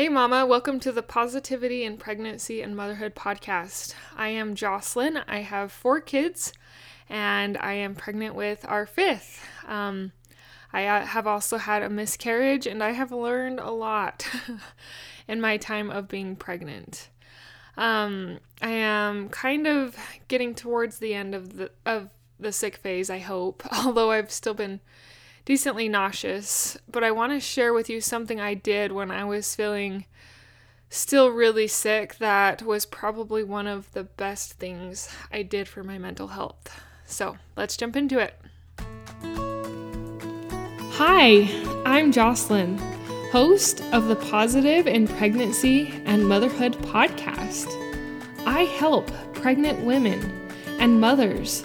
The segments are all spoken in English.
Hey, Mama, welcome to the Positivity in Pregnancy and Motherhood podcast. I am Jocelyn. I have four kids, and I am pregnant with our fifth. Um, I uh, have also had a miscarriage, and I have learned a lot in my time of being pregnant. Um, I am kind of getting towards the end of the of the sick phase. I hope, although I've still been decently nauseous, but I want to share with you something I did when I was feeling still really sick that was probably one of the best things I did for my mental health. So let's jump into it. Hi, I'm Jocelyn, host of the Positive in Pregnancy and Motherhood podcast. I help pregnant women and mothers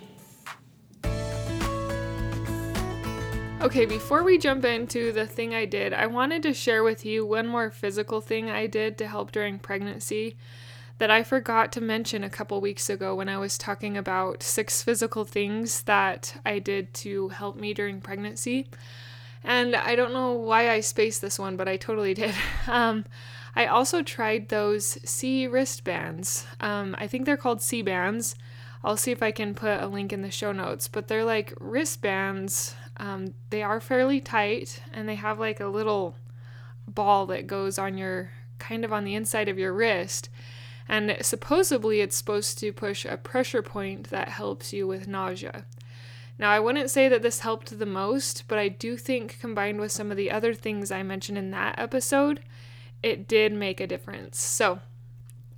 Okay, before we jump into the thing I did, I wanted to share with you one more physical thing I did to help during pregnancy that I forgot to mention a couple weeks ago when I was talking about six physical things that I did to help me during pregnancy. And I don't know why I spaced this one, but I totally did. Um, I also tried those Sea wristbands. Um, I think they're called Sea-Bands. I'll see if I can put a link in the show notes, but they're like wristbands um, they are fairly tight and they have like a little ball that goes on your kind of on the inside of your wrist. And supposedly it's supposed to push a pressure point that helps you with nausea. Now, I wouldn't say that this helped the most, but I do think combined with some of the other things I mentioned in that episode, it did make a difference. So,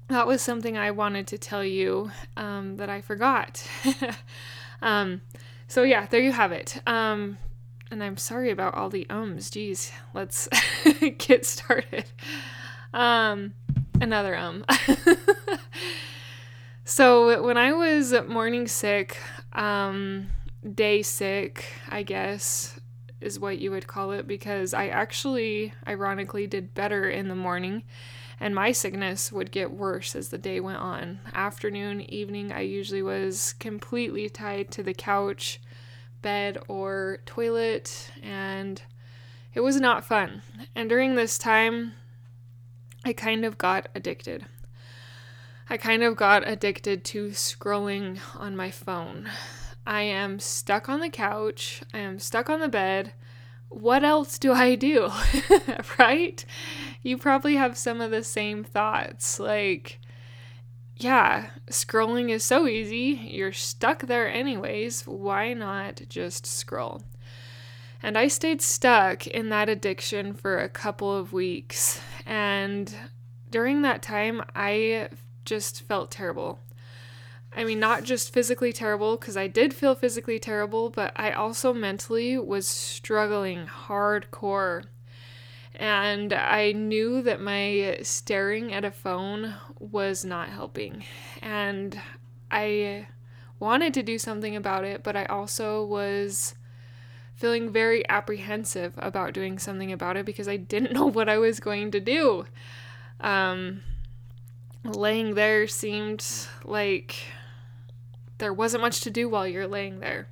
that was something I wanted to tell you um, that I forgot. um, so yeah, there you have it. Um, and I'm sorry about all the ums. Geez, let's get started. Um, another um. so when I was morning sick, um, day sick, I guess is what you would call it, because I actually, ironically, did better in the morning and my sickness would get worse as the day went on. Afternoon, evening, I usually was completely tied to the couch, bed, or toilet, and it was not fun. And during this time, I kind of got addicted. I kind of got addicted to scrolling on my phone. I am stuck on the couch, I am stuck on the bed, what else do I do? right? You probably have some of the same thoughts. Like, yeah, scrolling is so easy. You're stuck there anyways. Why not just scroll? And I stayed stuck in that addiction for a couple of weeks. And during that time, I just felt terrible. I mean, not just physically terrible, because I did feel physically terrible, but I also mentally was struggling hardcore. And I knew that my staring at a phone was not helping. And I wanted to do something about it, but I also was feeling very apprehensive about doing something about it because I didn't know what I was going to do. Um, laying there seemed like there wasn't much to do while you're laying there.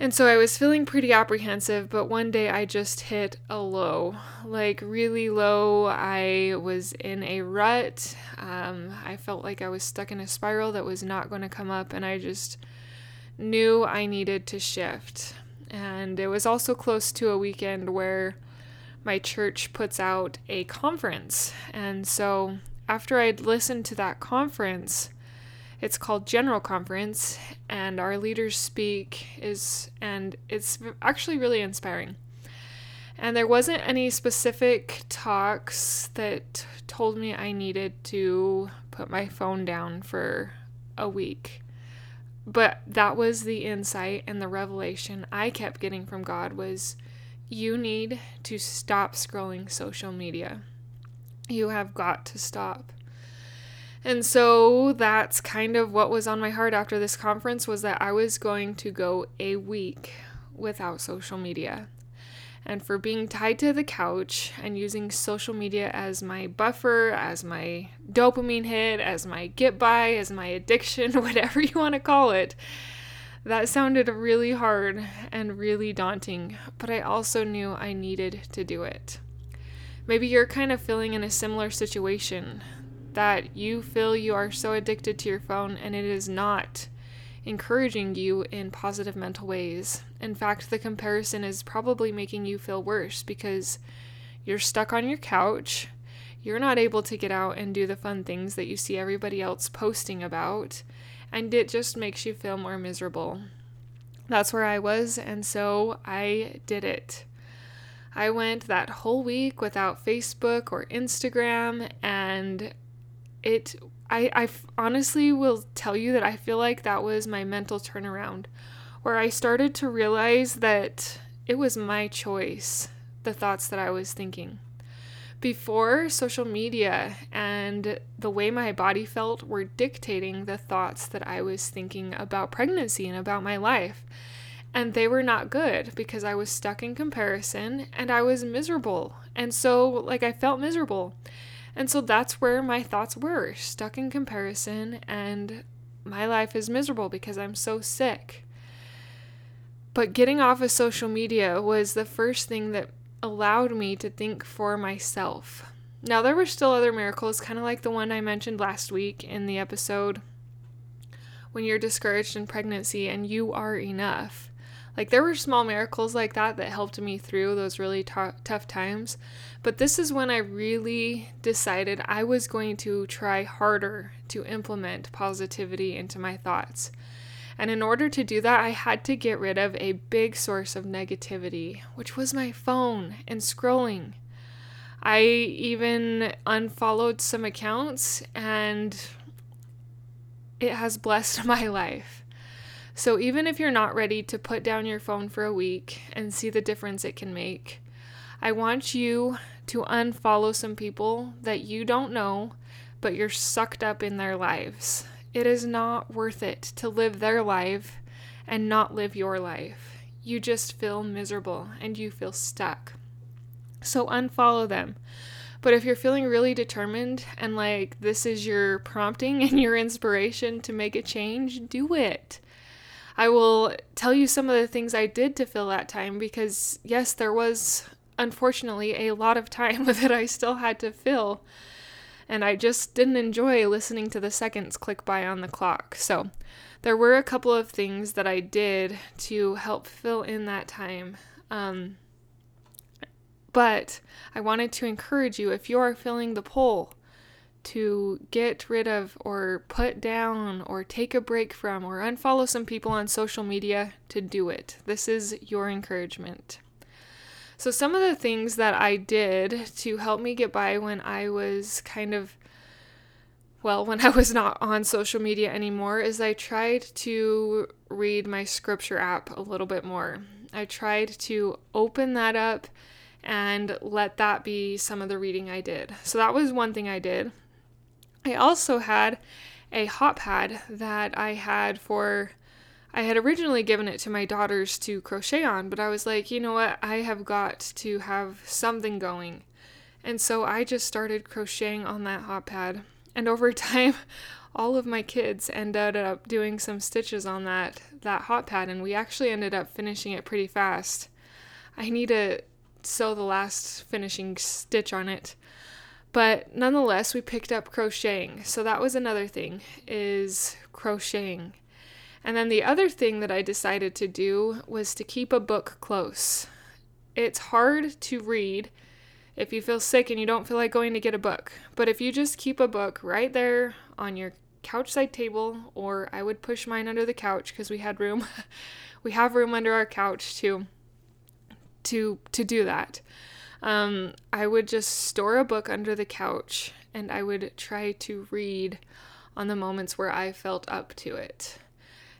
And so I was feeling pretty apprehensive, but one day I just hit a low, like really low. I was in a rut. Um, I felt like I was stuck in a spiral that was not going to come up, and I just knew I needed to shift. And it was also close to a weekend where my church puts out a conference. And so after I'd listened to that conference, it's called General Conference, and our leaders speak is, and it's actually really inspiring. And there wasn't any specific talks that told me I needed to put my phone down for a week. But that was the insight and the revelation I kept getting from God was you need to stop scrolling social media. You have got to stop. And so that's kind of what was on my heart after this conference was that I was going to go a week without social media. And for being tied to the couch and using social media as my buffer, as my dopamine hit, as my get by, as my addiction, whatever you want to call it, that sounded really hard and really daunting, but I also knew I needed to do it. Maybe you're kind of feeling in a similar situation that you feel you are so addicted to your phone and it is not encouraging you in positive mental ways. In fact, the comparison is probably making you feel worse because you're stuck on your couch. You're not able to get out and do the fun things that you see everybody else posting about, and it just makes you feel more miserable. That's where I was, and so I did it. I went that whole week without Facebook or Instagram, and it I, I honestly will tell you that I feel like that was my mental turnaround, where I started to realize that it was my choice, the thoughts that I was thinking. Before, social media and the way my body felt were dictating the thoughts that I was thinking about pregnancy and about my life. And they were not good because I was stuck in comparison and I was miserable. And so, like, I felt miserable. And so that's where my thoughts were stuck in comparison, and my life is miserable because I'm so sick. But getting off of social media was the first thing that allowed me to think for myself. Now, there were still other miracles, kind of like the one I mentioned last week in the episode when you're discouraged in pregnancy and you are enough. Like there were small miracles like that that helped me through those really t- tough times. But this is when I really decided I was going to try harder to implement positivity into my thoughts. And in order to do that, I had to get rid of a big source of negativity, which was my phone and scrolling. I even unfollowed some accounts and it has blessed my life. So, even if you're not ready to put down your phone for a week and see the difference it can make, I want you to unfollow some people that you don't know, but you're sucked up in their lives. It is not worth it to live their life and not live your life. You just feel miserable and you feel stuck. So, unfollow them. But if you're feeling really determined and like this is your prompting and your inspiration to make a change, do it. I will tell you some of the things I did to fill that time because, yes, there was unfortunately a lot of time that I still had to fill. And I just didn't enjoy listening to the seconds click by on the clock. So, there were a couple of things that I did to help fill in that time. Um, but I wanted to encourage you if you are filling the pull to get rid of or put down or take a break from or unfollow some people on social media to do it. This is your encouragement. So, some of the things that I did to help me get by when I was kind of, well, when I was not on social media anymore is I tried to read my scripture app a little bit more. I tried to open that up and let that be some of the reading I did. So, that was one thing I did. I also had a hot pad that I had for I had originally given it to my daughters to crochet on, but I was like, you know what? I have got to have something going. And so I just started crocheting on that hot pad. And over time, all of my kids ended up doing some stitches on that that hot pad and we actually ended up finishing it pretty fast. I need to sew the last finishing stitch on it. But nonetheless, we picked up crocheting. So that was another thing is crocheting. And then the other thing that I decided to do was to keep a book close. It's hard to read if you feel sick and you don't feel like going to get a book. But if you just keep a book right there on your couch side table, or I would push mine under the couch because we had room. we have room under our couch to to to do that um, I would just store a book under the couch and I would try to read on the moments where I felt up to it.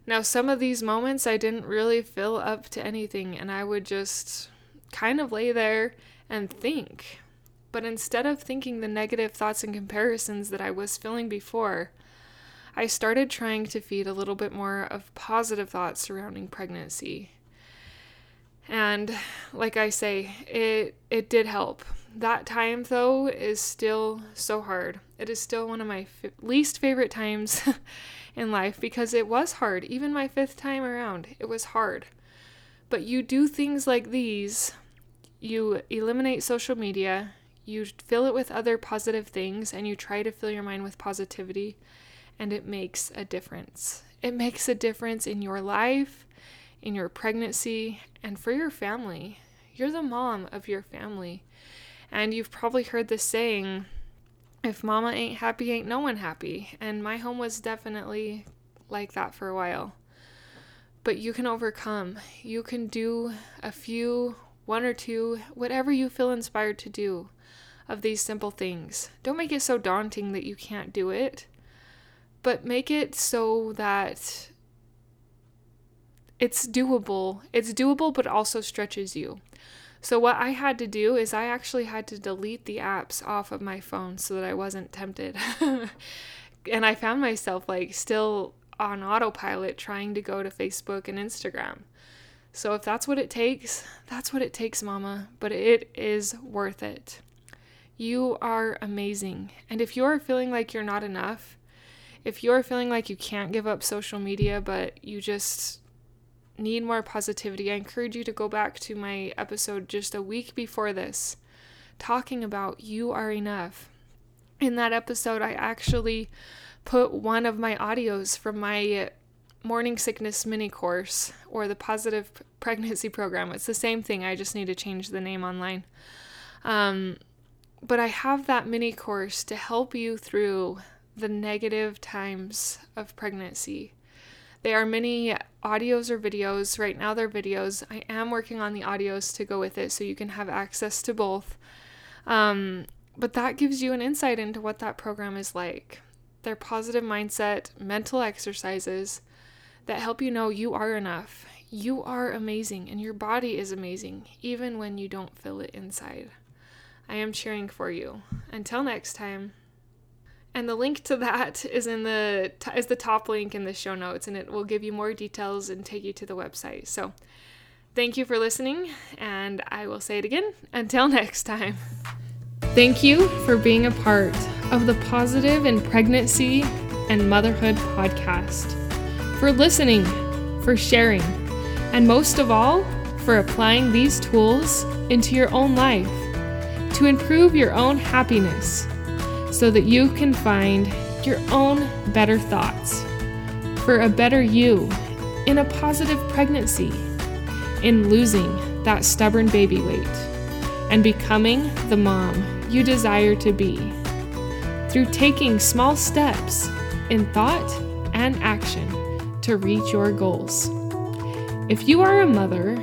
Now, some of these moments I didn't really feel up to anything, and I would just kind of lay there and think. But instead of thinking the negative thoughts and comparisons that I was feeling before, I started trying to feed a little bit more of positive thoughts surrounding pregnancy. And like I say, it it did help. That time though is still so hard. It is still one of my f- least favorite times in life because it was hard. Even my fifth time around, it was hard. But you do things like these. You eliminate social media, you fill it with other positive things and you try to fill your mind with positivity and it makes a difference. It makes a difference in your life, in your pregnancy, and for your family. You're the mom of your family. And you've probably heard the saying, if mama ain't happy, ain't no one happy. And my home was definitely like that for a while. But you can overcome. You can do a few, one or two, whatever you feel inspired to do of these simple things. Don't make it so daunting that you can't do it but make it so that it's doable. It's doable, but also stretches you. So, what I had to do is I actually had to delete the apps off of my phone so that I wasn't tempted. and I found myself like still on autopilot trying to go to Facebook and Instagram. So, if that's what it takes, that's what it takes, mama. But it is worth it. You are amazing. And if you're feeling like you're not enough, if you're feeling like you can't give up social media, but you just need more positivity, I encourage you to go back to my episode just a week before this, talking about you are enough. In that episode, I actually put one of my audios from my morning sickness mini course or the positive pregnancy program. It's the same thing, I just need to change the name online. Um, but I have that mini course to help you through the negative times of pregnancy. There are many audios or videos. Right now, they're videos. I am working on the audios to go with it so you can have access to both. Um, but that gives you an insight into what that program is like. They're positive mindset, mental exercises that help you know you are enough. You are amazing and your body is amazing, even when you don't feel it inside. I am cheering for you. Until next time. And the link to that is in the is the top link in the show notes and it will give you more details and take you to the website. So, thank you for listening and I will say it again until next time. Thank you for being a part of the Positive in Pregnancy and Motherhood podcast. For listening, for sharing, and most of all, for applying these tools into your own life to improve your own happiness so that you can find your own better thoughts for a better you in a positive pregnancy, in losing that stubborn baby weight, and becoming the mom you desire to be through taking small steps in thought and action to reach your goals. If you are a mother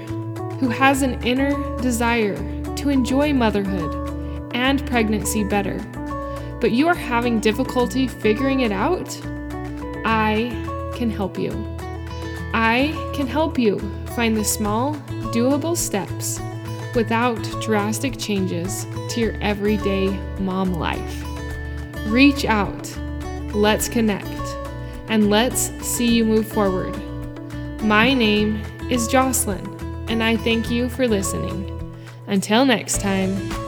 who has an inner desire to enjoy motherhood and pregnancy better, but you are having difficulty figuring it out, I can help you. I can help you find the small, doable steps without drastic changes to your everyday mom life. Reach out, let's connect, and let's see you move forward. My name is Jocelyn, and I thank you for listening. Until next time.